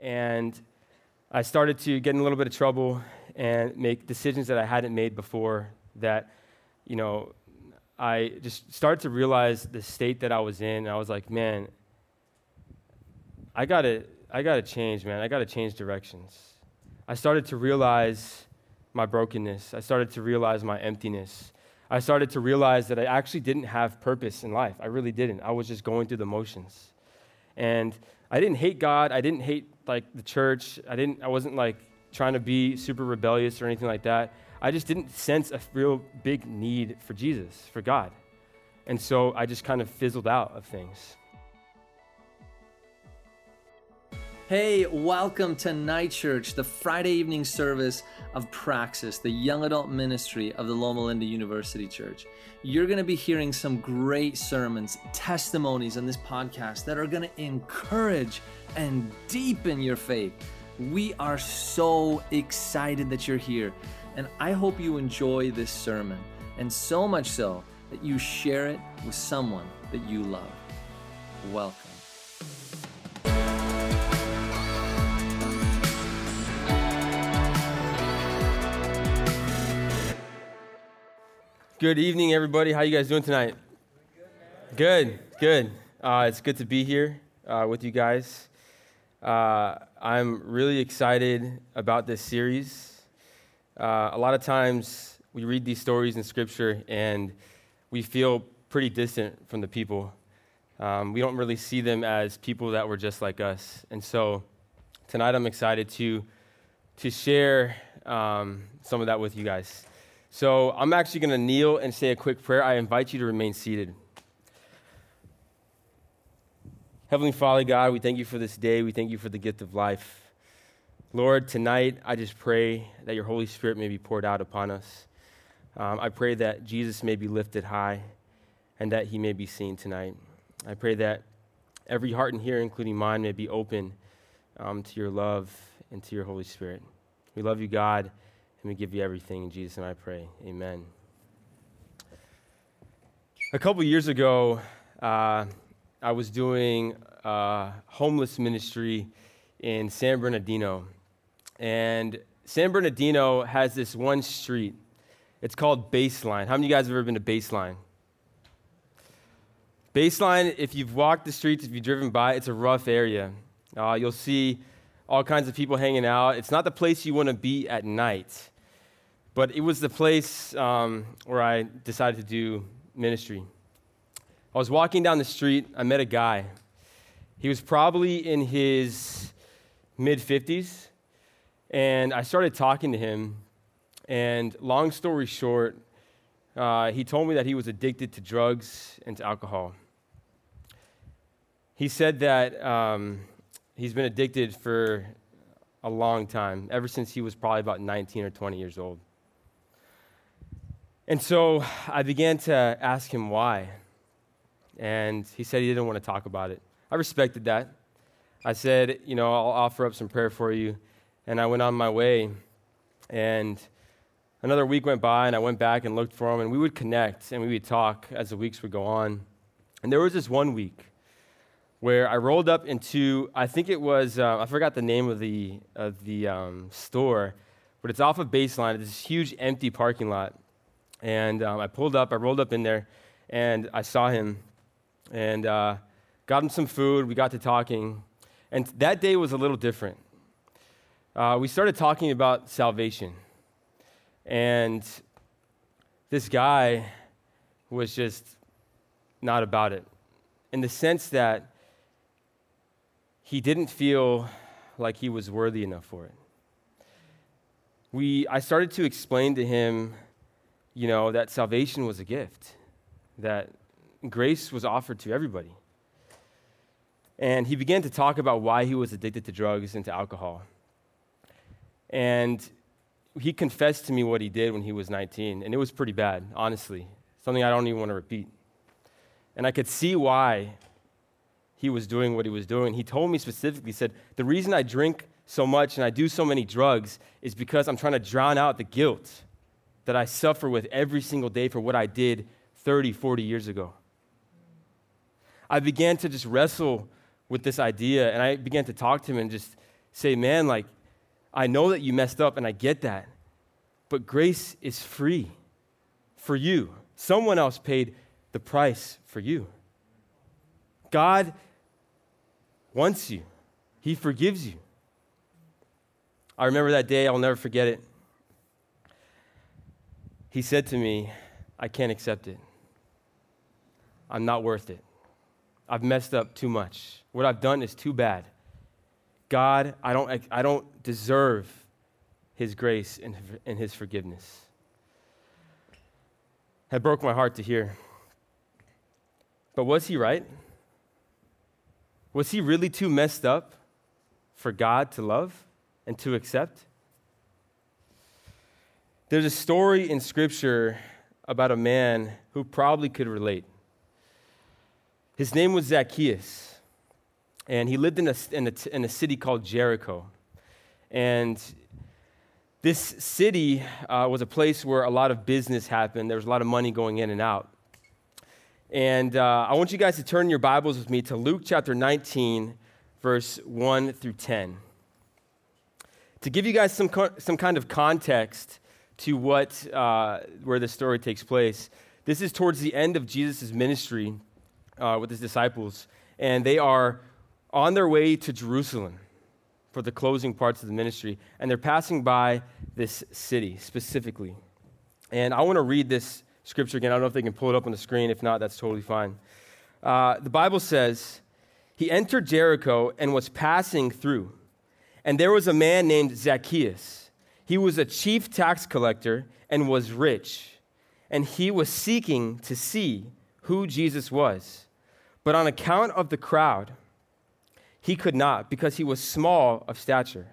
and I started to get in a little bit of trouble and make decisions that I hadn't made before that, you know, I just started to realize the state that I was in. I was like, man, I gotta, I gotta change, man. I gotta change directions. I started to realize my brokenness. I started to realize my emptiness. I started to realize that I actually didn't have purpose in life. I really didn't. I was just going through the motions. And I didn't hate God. I didn't hate like the church. I didn't I wasn't like trying to be super rebellious or anything like that. I just didn't sense a real big need for Jesus, for God. And so I just kind of fizzled out of things. Hey, welcome to Night Church, the Friday evening service of Praxis, the young adult ministry of the Loma Linda University Church. You're going to be hearing some great sermons, testimonies on this podcast that are going to encourage and deepen your faith. We are so excited that you're here, and I hope you enjoy this sermon, and so much so that you share it with someone that you love. Welcome. Good evening, everybody. How you guys doing tonight? Good, good. Uh, it's good to be here uh, with you guys. Uh, I'm really excited about this series. Uh, a lot of times we read these stories in Scripture and we feel pretty distant from the people. Um, we don't really see them as people that were just like us. And so tonight I'm excited to, to share um, some of that with you guys. So I'm actually going to kneel and say a quick prayer. I invite you to remain seated. Heavenly Father, God, we thank you for this day. We thank you for the gift of life. Lord, tonight I just pray that your Holy Spirit may be poured out upon us. Um, I pray that Jesus may be lifted high and that he may be seen tonight. I pray that every heart in here, including mine, may be open um, to your love and to your Holy Spirit. We love you, God. And we give you everything in Jesus' name I pray. Amen. A couple years ago, uh, I was doing uh, homeless ministry in San Bernardino. And San Bernardino has this one street. It's called Baseline. How many of you guys have ever been to Baseline? Baseline, if you've walked the streets, if you've driven by, it's a rough area. Uh, you'll see all kinds of people hanging out. It's not the place you want to be at night. But it was the place um, where I decided to do ministry. I was walking down the street, I met a guy. He was probably in his mid 50s, and I started talking to him. And long story short, uh, he told me that he was addicted to drugs and to alcohol. He said that um, he's been addicted for a long time, ever since he was probably about 19 or 20 years old. And so I began to ask him why. And he said he didn't want to talk about it. I respected that. I said, you know, I'll offer up some prayer for you. And I went on my way. And another week went by, and I went back and looked for him, and we would connect and we would talk as the weeks would go on. And there was this one week where I rolled up into, I think it was, uh, I forgot the name of the, of the um, store, but it's off of Baseline. It's this huge empty parking lot. And um, I pulled up, I rolled up in there, and I saw him and uh, got him some food. We got to talking. And that day was a little different. Uh, we started talking about salvation. And this guy was just not about it in the sense that he didn't feel like he was worthy enough for it. We, I started to explain to him you know, that salvation was a gift, that grace was offered to everybody. And he began to talk about why he was addicted to drugs and to alcohol. And he confessed to me what he did when he was 19, and it was pretty bad, honestly. Something I don't even want to repeat. And I could see why he was doing what he was doing. He told me specifically, he said, The reason I drink so much and I do so many drugs is because I'm trying to drown out the guilt that I suffer with every single day for what I did 30, 40 years ago. I began to just wrestle with this idea, and I began to talk to him and just say, man, like, I know that you messed up and I get that, but grace is free for you. Someone else paid the price for you. God wants you, He forgives you. I remember that day, I'll never forget it. He said to me, I can't accept it. I'm not worth it. I've messed up too much. What I've done is too bad. God, I don't, I don't deserve His grace and, and His forgiveness. That broke my heart to hear. But was he right? Was he really too messed up for God to love and to accept? There's a story in Scripture about a man who probably could relate. His name was Zacchaeus, and he lived in a, in a, in a city called Jericho. And this city uh, was a place where a lot of business happened. There was a lot of money going in and out. And uh, I want you guys to turn your Bibles with me to Luke chapter 19, verse 1 through 10. To give you guys some, co- some kind of context to what, uh, where the story takes place, this is towards the end of Jesus' ministry uh, with his disciples, and they are on their way to Jerusalem for the closing parts of the ministry, and they're passing by this city specifically. And I want to read this scripture again. I don't know if they can pull it up on the screen. If not, that's totally fine. Uh, the Bible says, He entered Jericho and was passing through, and there was a man named Zacchaeus. He was a chief tax collector and was rich, and he was seeking to see who Jesus was. But on account of the crowd, he could not because he was small of stature.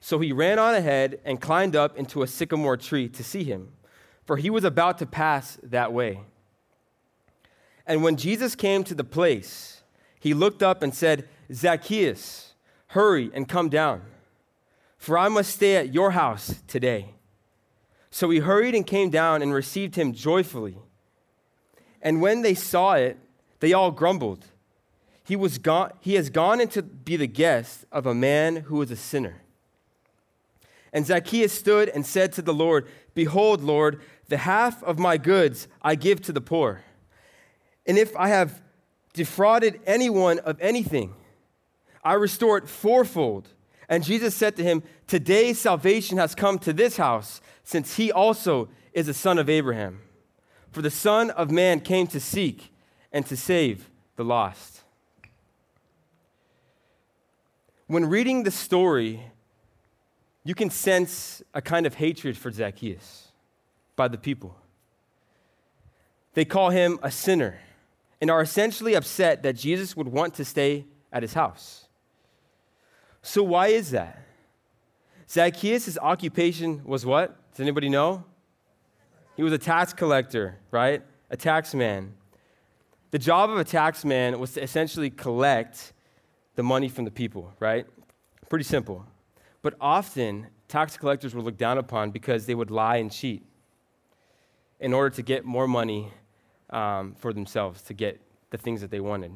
So he ran on ahead and climbed up into a sycamore tree to see him, for he was about to pass that way. And when Jesus came to the place, he looked up and said, Zacchaeus, hurry and come down, for I must stay at your house today. So he hurried and came down and received him joyfully. And when they saw it, they all grumbled. He, was gone, he has gone in to be the guest of a man who is a sinner. And Zacchaeus stood and said to the Lord, Behold, Lord, the half of my goods I give to the poor. And if I have defrauded anyone of anything, I restore it fourfold. And Jesus said to him, Today salvation has come to this house, since he also is a son of Abraham. For the Son of Man came to seek and to save the lost. When reading the story, you can sense a kind of hatred for Zacchaeus by the people. They call him a sinner and are essentially upset that Jesus would want to stay at his house. So, why is that? Zacchaeus' occupation was what? Does anybody know? He was a tax collector, right? A tax man. The job of a tax man was to essentially collect the money from the people, right? Pretty simple. But often, tax collectors were looked down upon because they would lie and cheat in order to get more money um, for themselves, to get the things that they wanted.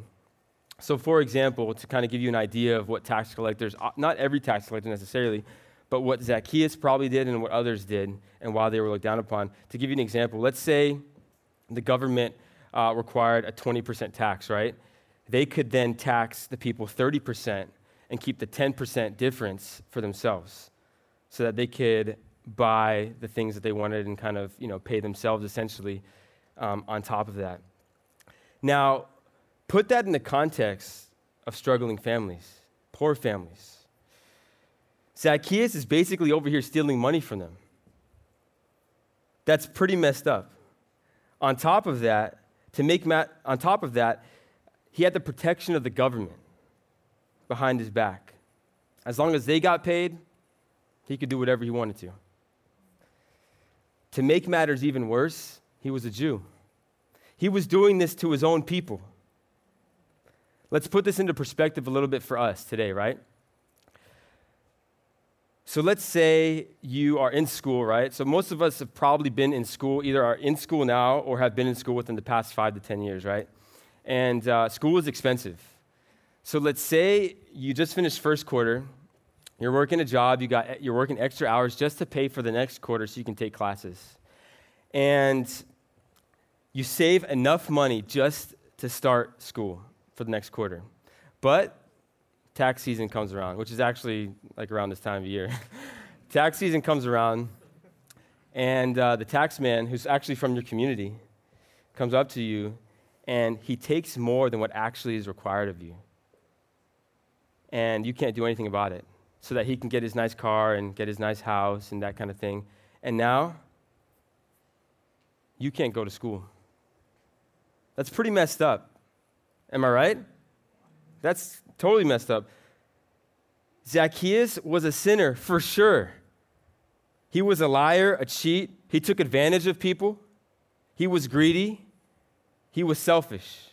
So, for example, to kind of give you an idea of what tax collectors, uh, not every tax collector necessarily, but what Zacchaeus probably did and what others did and why they were looked down upon. To give you an example, let's say the government uh, required a 20% tax, right? They could then tax the people 30% and keep the 10% difference for themselves so that they could buy the things that they wanted and kind of you know pay themselves essentially um, on top of that now put that in the context of struggling families poor families zacchaeus is basically over here stealing money from them that's pretty messed up on top of that to make Matt, on top of that he had the protection of the government behind his back. As long as they got paid, he could do whatever he wanted to. To make matters even worse, he was a Jew. He was doing this to his own people. Let's put this into perspective a little bit for us today, right? So let's say you are in school, right? So most of us have probably been in school, either are in school now or have been in school within the past five to 10 years, right? And uh, school is expensive. So let's say you just finished first quarter You're working a job, you got, you're working extra hours just to pay for the next quarter so you can take classes. And you save enough money just to start school for the next quarter. But tax season comes around, which is actually like around this time of year. tax season comes around, and uh, the tax man, who's actually from your community, comes up to you and he takes more than what actually is required of you. And you can't do anything about it so that he can get his nice car and get his nice house and that kind of thing. And now, you can't go to school. That's pretty messed up. Am I right? That's totally messed up. Zacchaeus was a sinner for sure. He was a liar, a cheat. He took advantage of people. He was greedy. He was selfish.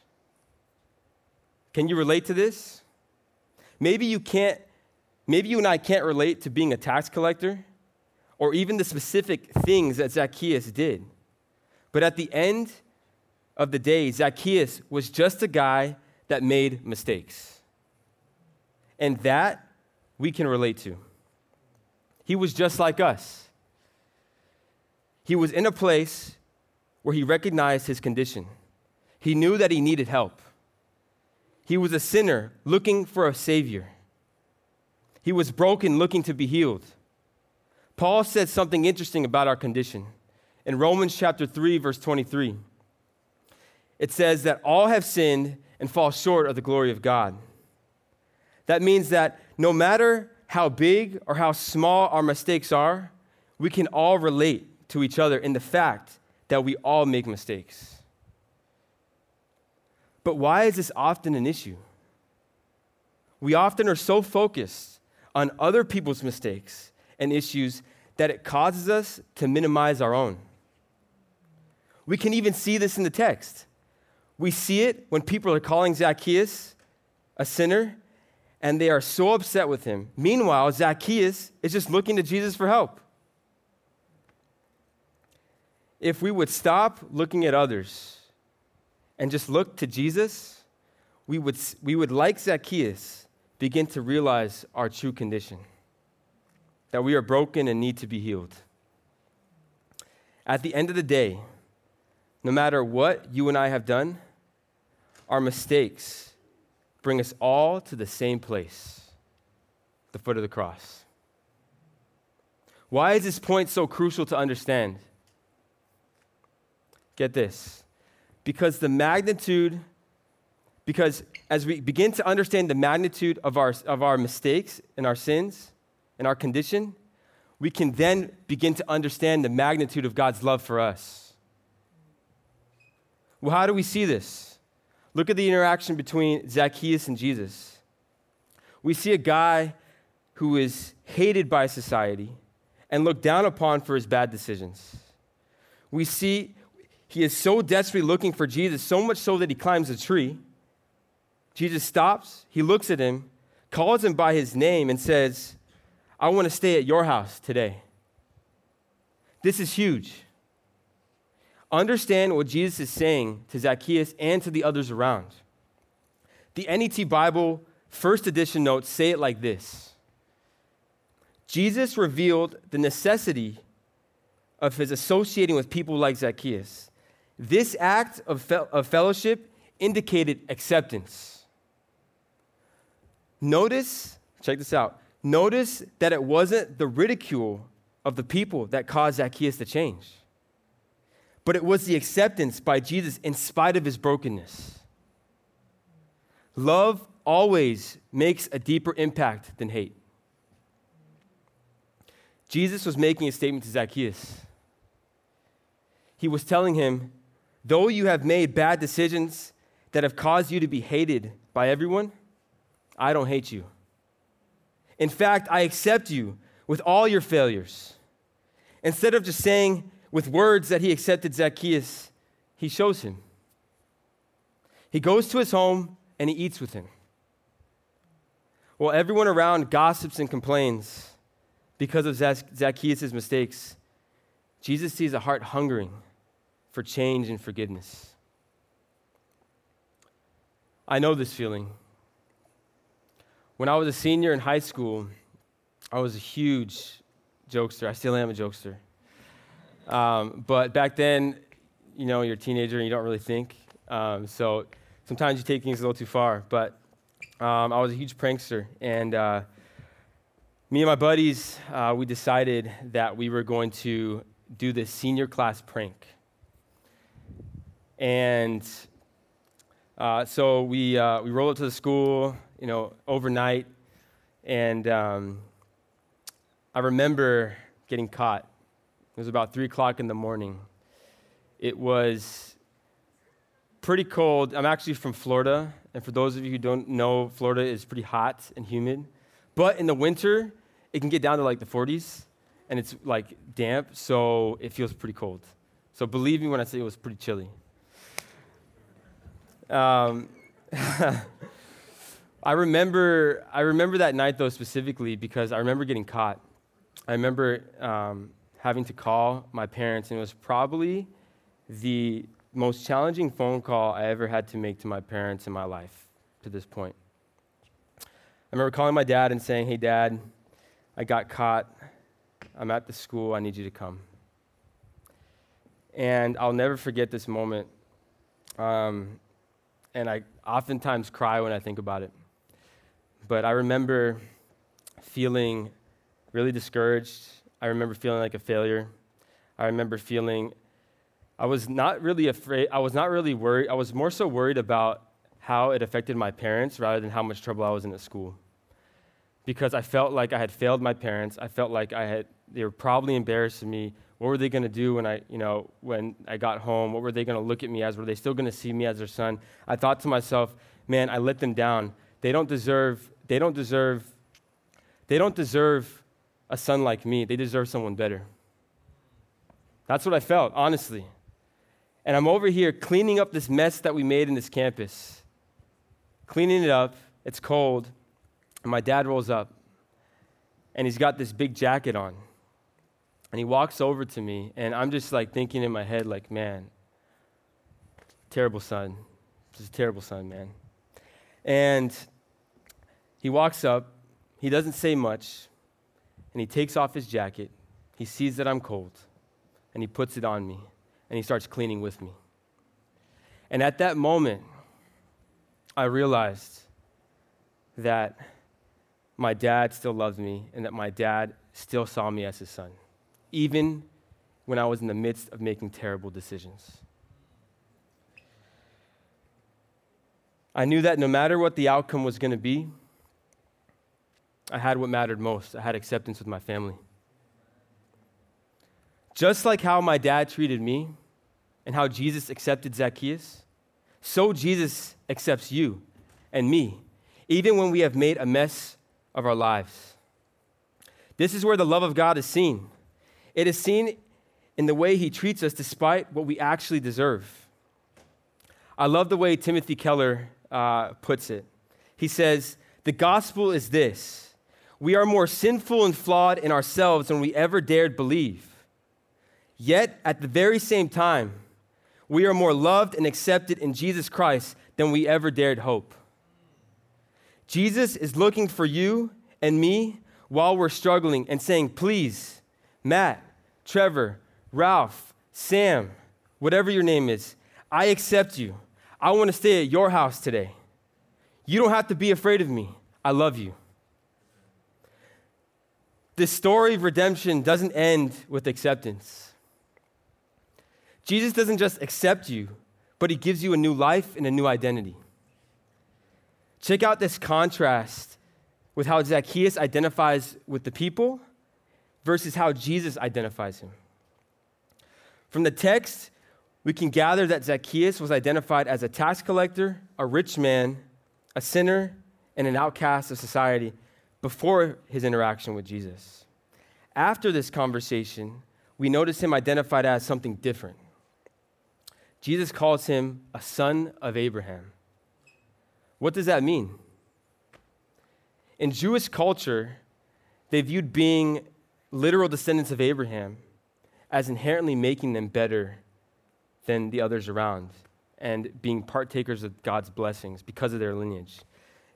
Can you relate to this? Maybe you can't, maybe you and I can't relate to being a tax collector or even the specific things that Zacchaeus did. But at the end of the day, Zacchaeus was just a guy that made mistakes. And that we can relate to. He was just like us. He was in a place where he recognized his condition. He knew that he needed help. He was a sinner looking for a savior. He was broken looking to be healed. Paul said something interesting about our condition. In Romans chapter 3 verse 23, it says that all have sinned and fall short of the glory of God. That means that no matter how big or how small our mistakes are, we can all relate to each other in the fact that we all make mistakes. But why is this often an issue? We often are so focused on other people's mistakes and issues that it causes us to minimize our own. We can even see this in the text. We see it when people are calling Zacchaeus a sinner and they are so upset with him. Meanwhile, Zacchaeus is just looking to Jesus for help. If we would stop looking at others and just look to Jesus, we would, we would, like Zacchaeus, begin to realize our true condition that we are broken and need to be healed. At the end of the day, no matter what you and I have done, our mistakes bring us all to the same place the foot of the cross. Why is this point so crucial to understand? Get this because the magnitude, because as we begin to understand the magnitude of our, of our mistakes and our sins and our condition, we can then begin to understand the magnitude of God's love for us. Well, how do we see this? Look at the interaction between Zacchaeus and Jesus. We see a guy who is hated by society and looked down upon for his bad decisions. We see he is so desperately looking for Jesus, so much so that he climbs a tree. Jesus stops, he looks at him, calls him by his name, and says, I want to stay at your house today. This is huge. Understand what Jesus is saying to Zacchaeus and to the others around. The NET Bible first edition notes say it like this Jesus revealed the necessity of his associating with people like Zacchaeus this act of, fe- of fellowship indicated acceptance. Notice, check this out. Notice that it wasn't the ridicule of the people that caused Zacchaeus to change, but it was the acceptance by Jesus in spite of his brokenness. Love always makes a deeper impact than hate. Jesus was making a statement to Zacchaeus. He was telling him, Though you have made bad decisions that have caused you to be hated by everyone, I don't hate you. In fact, I accept you with all your failures. Instead of just saying with words that he accepted Zacchaeus, he shows him. He goes to his home and he eats with him. While everyone around gossips and complains because of Zacchaeus' mistakes, Jesus sees a heart hungering for change and forgiveness. I know this feeling. When I was a senior in high school, I was a huge jokester. I still am a jokester. Um, but back then, you know, you're a teenager and you don't really think. Um, so sometimes you take things a little too far. But um, I was a huge prankster. And uh, me and my buddies, uh, we decided that we were going to do this senior class prank. And uh, so we, uh, we rolled up to the school, you know, overnight. And um, I remember getting caught. It was about 3 o'clock in the morning. It was pretty cold. I'm actually from Florida. And for those of you who don't know, Florida is pretty hot and humid. But in the winter, it can get down to like the 40s and it's like damp, so it feels pretty cold. So believe me when I say it was pretty chilly. Um, I remember, I remember that night though specifically because I remember getting caught. I remember um, having to call my parents, and it was probably the most challenging phone call I ever had to make to my parents in my life to this point. I remember calling my dad and saying, Hey, dad, I got caught. I'm at the school. I need you to come. And I'll never forget this moment. Um, and I oftentimes cry when I think about it. But I remember feeling really discouraged. I remember feeling like a failure. I remember feeling I was not really afraid, I was not really worried. I was more so worried about how it affected my parents rather than how much trouble I was in at school. Because I felt like I had failed my parents. I felt like I had they were probably embarrassed me. What were they going to do when I, you know, when I got home? What were they going to look at me as? Were they still going to see me as their son? I thought to myself, man, I let them down. They don't deserve they don't deserve they don't deserve a son like me. They deserve someone better. That's what I felt, honestly. And I'm over here cleaning up this mess that we made in this campus. Cleaning it up. It's cold. And my dad rolls up. And he's got this big jacket on. And he walks over to me. And I'm just like thinking in my head, like, man, terrible son. Is a terrible son, man. And he walks up. He doesn't say much. And he takes off his jacket. He sees that I'm cold. And he puts it on me and he starts cleaning with me. And at that moment, I realized that my dad still loved me and that my dad still saw me as his son, even when I was in the midst of making terrible decisions. I knew that no matter what the outcome was going to be, I had what mattered most. I had acceptance with my family. Just like how my dad treated me, and how Jesus accepted Zacchaeus, so Jesus accepts you and me, even when we have made a mess of our lives. This is where the love of God is seen. It is seen in the way he treats us despite what we actually deserve. I love the way Timothy Keller uh, puts it. He says, The gospel is this we are more sinful and flawed in ourselves than we ever dared believe. Yet, at the very same time, we are more loved and accepted in Jesus Christ than we ever dared hope. Jesus is looking for you and me while we're struggling and saying, Please, Matt, Trevor, Ralph, Sam, whatever your name is, I accept you. I want to stay at your house today. You don't have to be afraid of me. I love you. This story of redemption doesn't end with acceptance. Jesus doesn't just accept you, but he gives you a new life and a new identity. Check out this contrast with how Zacchaeus identifies with the people versus how Jesus identifies him. From the text, we can gather that Zacchaeus was identified as a tax collector, a rich man, a sinner, and an outcast of society before his interaction with Jesus. After this conversation, we notice him identified as something different. Jesus calls him a son of Abraham. What does that mean? In Jewish culture, they viewed being literal descendants of Abraham as inherently making them better than the others around and being partakers of God's blessings because of their lineage.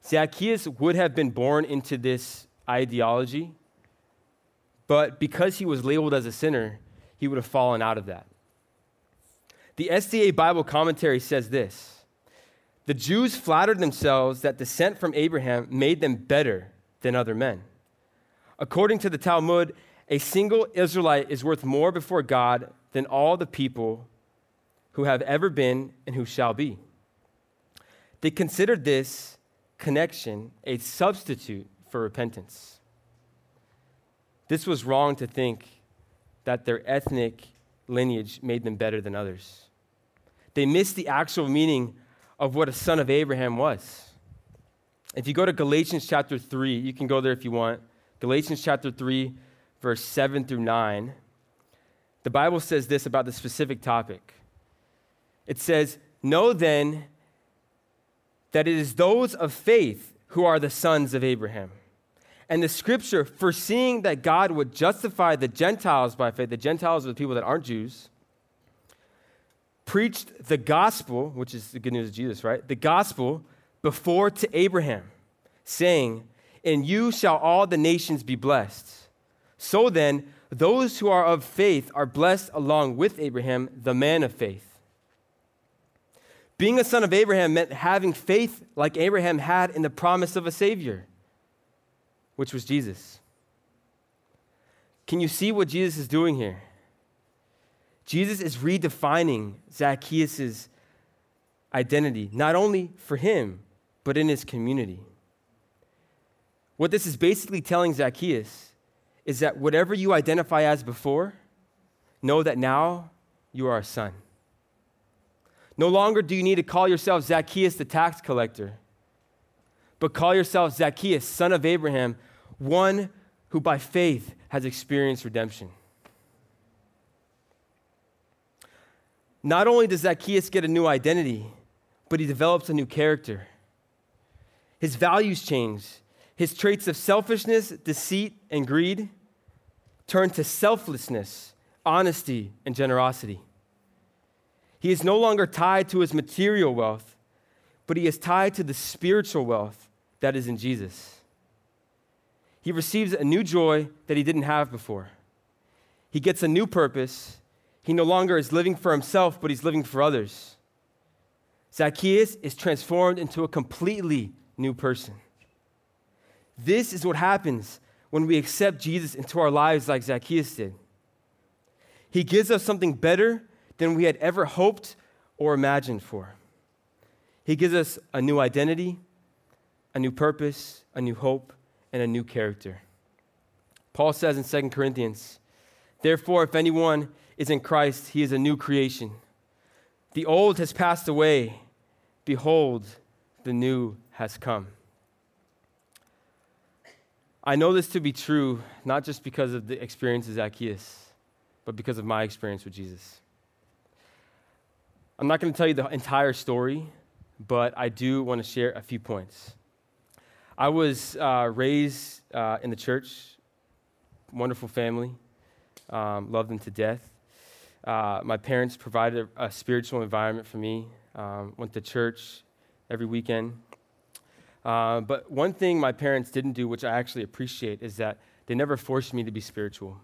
Zacchaeus would have been born into this ideology But because he was labeled as a sinner, he would have fallen out of that. The SDA Bible commentary says this The Jews flattered themselves that descent from Abraham made them better than other men. According to the Talmud, a single Israelite is worth more before God than all the people who have ever been and who shall be. They considered this connection a substitute for repentance. This was wrong to think that their ethnic lineage made them better than others. They missed the actual meaning of what a son of Abraham was. If you go to Galatians chapter 3, you can go there if you want. Galatians chapter 3, verse 7 through 9. The Bible says this about the specific topic. It says, Know then that it is those of faith who are the sons of Abraham. And the scripture, foreseeing that God would justify the Gentiles by faith, the Gentiles are the people that aren't Jews, preached the gospel, which is the good news of Jesus, right? The gospel before to Abraham, saying, In you shall all the nations be blessed. So then, those who are of faith are blessed along with Abraham, the man of faith. Being a son of Abraham meant having faith like Abraham had in the promise of a Savior, which was Jesus. Can you see what Jesus is doing here? Jesus is redefining Zacchaeus' identity, not only for him, but in his community. What this is basically telling Zacchaeus is that whatever you identify as before, know that now you are a son. No longer do you need to call yourself Zacchaeus the tax collector, but call yourself Zacchaeus, son of Abraham, one who by faith has experienced redemption. Not only does Zacchaeus get a new identity, but he develops a new character. His values change. His traits of selfishness, deceit, and greed turn to selflessness, honesty, and generosity. He is no longer tied to his material wealth, but he is tied to the spiritual wealth that is in Jesus. He receives a new joy that he didn't have before. He gets a new purpose he no longer is living for himself, but he's living for others. Zacchaeus is transformed into a completely new person. This is what happens when we accept Jesus into our lives like Zacchaeus did. He gives us something better than we had ever hoped or imagined for. He gives us a new identity, a new purpose, a new hope, and a new character. Paul says in 2 Corinthians, Therefore, if anyone is in Christ, he is a new creation. The old has passed away. Behold, the new has come. I know this to be true, not just because of the experience of Zacchaeus, but because of my experience with Jesus. I'm not going to tell you the entire story, but I do want to share a few points. I was uh, raised uh, in the church, wonderful family, um, loved them to death. Uh, my parents provided a, a, spiritual environment for me. Um, went to church every weekend. Uh, but one thing my parents didn't do, which I actually appreciate, is that they never forced me to be spiritual.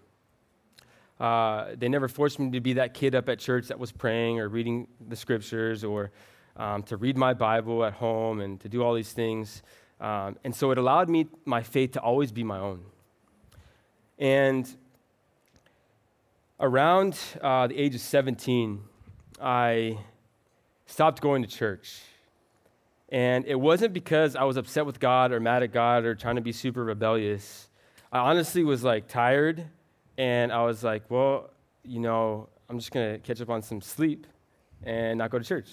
Uh, they never forced me to be that kid up at church that was praying or reading the scriptures or um, to read my Bible at home and to do all these things. Um, and so it allowed me, my faith, to always be my own. And around uh, the age of 17, I stopped going to church. And it wasn't because I was upset with God or mad at God or trying to be super rebellious. I honestly was like tired, and I was like, well, you know, I'm just going to catch up on some sleep and not go to church.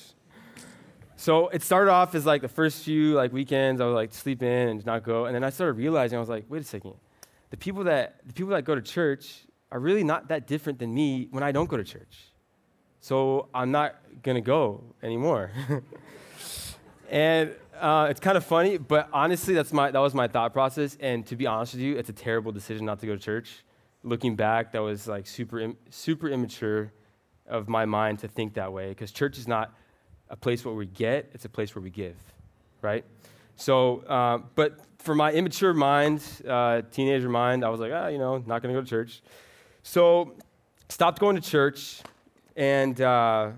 So it started off as like the first few like weekends I was like sleep in and not go, and then I started realizing I was like, wait a second, the people that the people that go to church are really not that different than me when I don't go to church. So I'm not to go anymore. and uh, it's kind of funny, but honestly, that's my, that was my thought process. And to be honest with you, it's a terrible decision not to go to church. Looking back, that was like super, super immature of my mind to think that way because church is not a place where we get, it's a place where we give, right? So, uh, but for my immature mind, uh, teenager mind, I was like, ah, you know, not going to go to church. So, stopped going to church, and uh,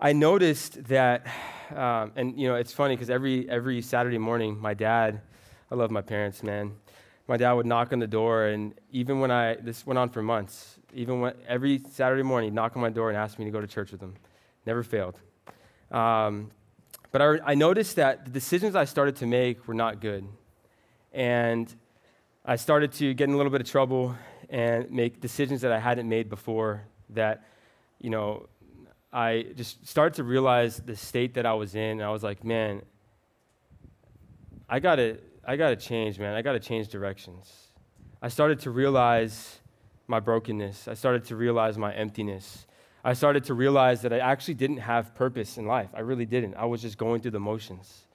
I noticed that, um, and you know, it's funny because every every Saturday morning, my dad, I love my parents, man. My dad would knock on the door, and even when I this went on for months, even when every Saturday morning, he'd knock on my door and ask me to go to church with him. Never failed. Um, but I, I noticed that the decisions I started to make were not good. And I started to get in a little bit of trouble and make decisions that I hadn't made before that, you know, I just started to realize the state that I was in. And I was like, man, I gotta, I gotta change, man. I gotta change directions. I started to realize my brokenness. I started to realize my emptiness. I started to realize that I actually didn't have purpose in life. I really didn't. I was just going through the motions.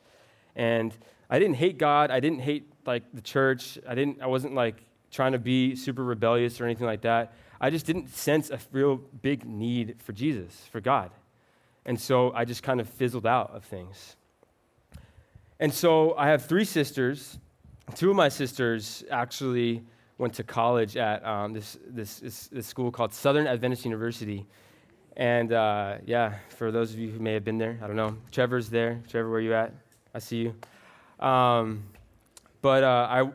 And I didn't hate God. I didn't hate like the church. I didn't I wasn't like trying to be super rebellious or anything like that. I just didn't sense a real big need for Jesus, for God. And so I just kind of fizzled out of things. And so I have three sisters. Two of my sisters actually went to college at um, this, this, this, this school called Southern Adventist University. And uh, yeah, for those of you who may have been there, I don't know. Trevor's there. Trevor, where are you at? I see you. Um, but uh, I,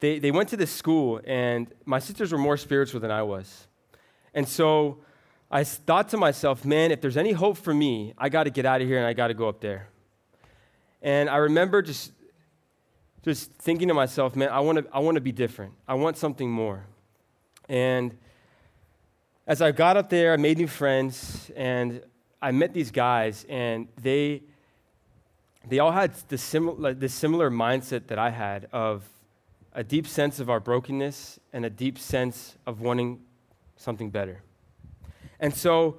they, they went to this school, and my sisters were more spiritual than I was. And so I thought to myself, man, if there's any hope for me, I got to get out of here and I got to go up there. And I remember just, just thinking to myself, man, I want to I wanna be different. I want something more. And as I got up there, I made new friends, and I met these guys, and they, they all had this, similar, this similar mindset that I had of a deep sense of our brokenness and a deep sense of wanting something better. And so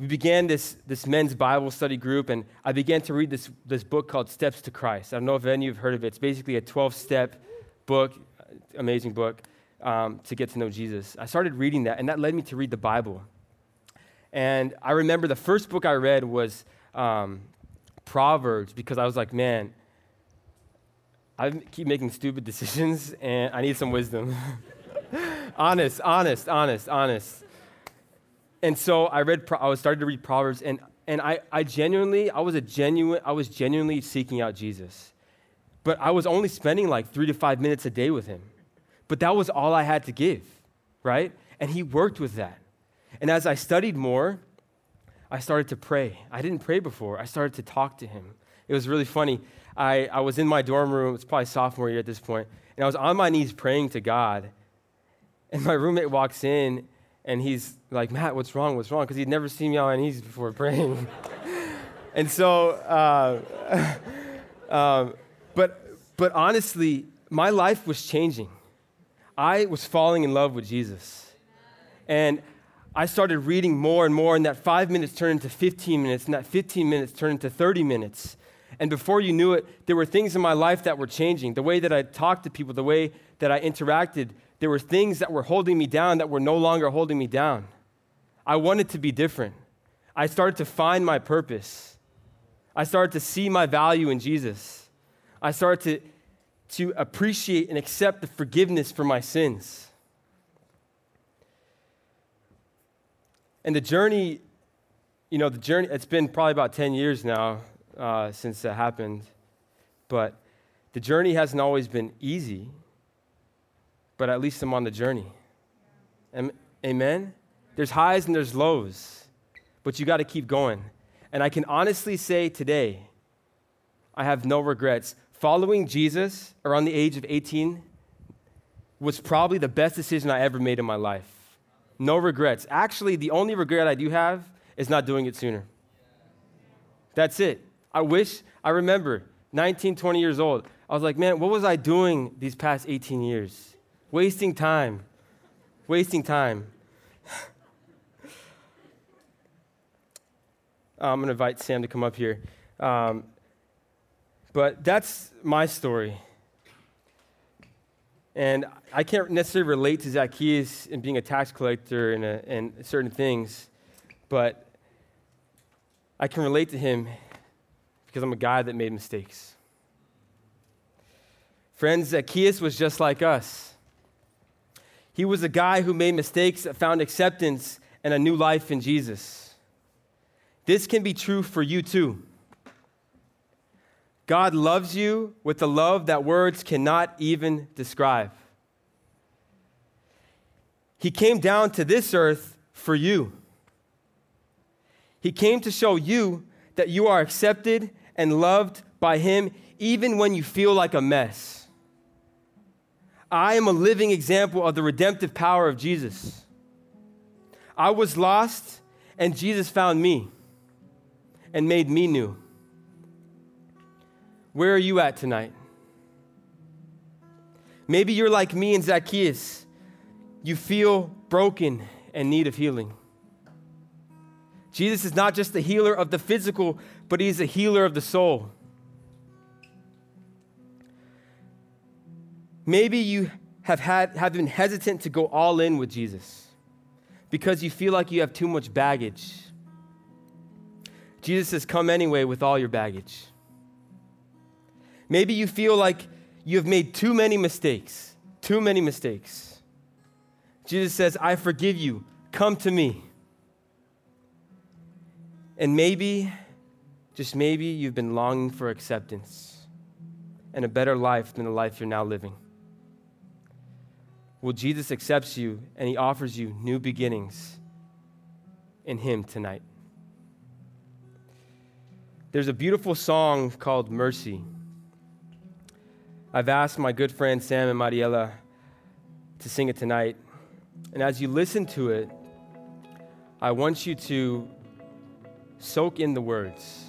we began this, this men's Bible study group, and I began to read this, this book called Steps to Christ. I don't know if any of you have heard of it. It's basically a 12 step book, amazing book um, to get to know Jesus. I started reading that, and that led me to read the Bible. And I remember the first book I read was um, Proverbs because I was like, man, I keep making stupid decisions and I need some wisdom. honest, honest, honest, honest. And so I read, I was started to read Proverbs, and, and I, I genuinely, I was a genuine, I was genuinely seeking out Jesus. But I was only spending like three to five minutes a day with him. But that was all I had to give, right? And he worked with that. And as I studied more, I started to pray. I didn't pray before, I started to talk to him. It was really funny. I, I was in my dorm room, it's probably sophomore year at this point, and I was on my knees praying to God. And my roommate walks in and he's like, Matt, what's wrong? What's wrong? Because he'd never seen me on my knees before praying. and so, uh, um, but, but honestly, my life was changing. I was falling in love with Jesus. And I started reading more and more, and that five minutes turned into 15 minutes, and that 15 minutes turned into 30 minutes. And before you knew it, there were things in my life that were changing. The way that I talked to people, the way that I interacted, there were things that were holding me down that were no longer holding me down. I wanted to be different. I started to find my purpose. I started to see my value in Jesus. I started to to appreciate and accept the forgiveness for my sins. And the journey, you know, the journey, it's been probably about 10 years now uh, since that happened, but the journey hasn't always been easy, but at least I'm on the journey. Amen? There's highs and there's lows, but you got to keep going. And I can honestly say today, I have no regrets following Jesus around the age of 18 was probably the best decision I ever made in my life. No regrets. Actually, the only regret I do have is not doing it sooner. That's it. I wish, I remember 19, 20 years old. I was like, man, what was I doing these past 18 years? Wasting time. Wasting time. I'm going to invite Sam to come up here. Um, but that's my story. And I can't necessarily relate to Zacchaeus and being a tax collector and, a, and certain things, but I can relate to him because I'm a guy that made mistakes. Friends, Zacchaeus was just like us. He was a guy who made mistakes that found acceptance and a new life in Jesus. This can be true for you too. God loves you with a love that words cannot even describe. He came down to this earth for you. He came to show you that you are accepted and loved by Him even when you feel like a mess. I am a living example of the redemptive power of Jesus. I was lost, and Jesus found me and made me new. Where are you at tonight? Maybe you're like me and Zacchaeus. You feel broken and need of healing. Jesus is not just the healer of the physical, but he's a healer of the soul. Maybe you have, had, have been hesitant to go all in with Jesus because you feel like you have too much baggage. Jesus says, Come anyway with all your baggage. Maybe you feel like you have made too many mistakes, too many mistakes. Jesus says, I forgive you. Come to me. And maybe, just maybe, you've been longing for acceptance and a better life than the life you're now living. Well, Jesus accepts you and he offers you new beginnings in him tonight. There's a beautiful song called Mercy. I've asked my good friend Sam and Mariela to sing it tonight. And as you listen to it, I want you to soak in the words.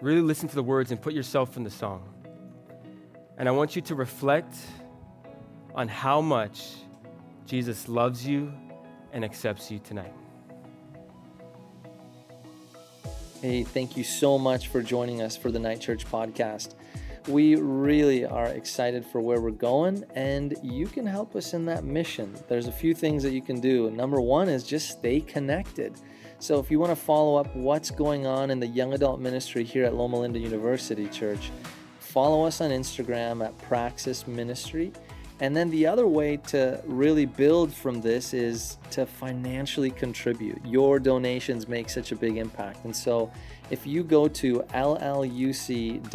Really listen to the words and put yourself in the song. And I want you to reflect on how much Jesus loves you and accepts you tonight. Hey, thank you so much for joining us for the Night Church podcast. We really are excited for where we're going, and you can help us in that mission. There's a few things that you can do. Number one is just stay connected. So, if you want to follow up what's going on in the young adult ministry here at Loma Linda University Church, follow us on Instagram at Praxis Ministry and then the other way to really build from this is to financially contribute. Your donations make such a big impact. And so if you go to lluc.org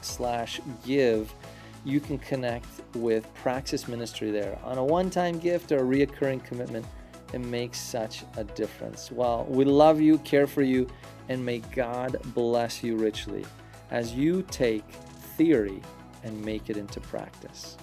slash give, you can connect with Praxis Ministry there. On a one-time gift or a reoccurring commitment, it makes such a difference. Well, we love you, care for you, and may God bless you richly as you take theory and make it into practice.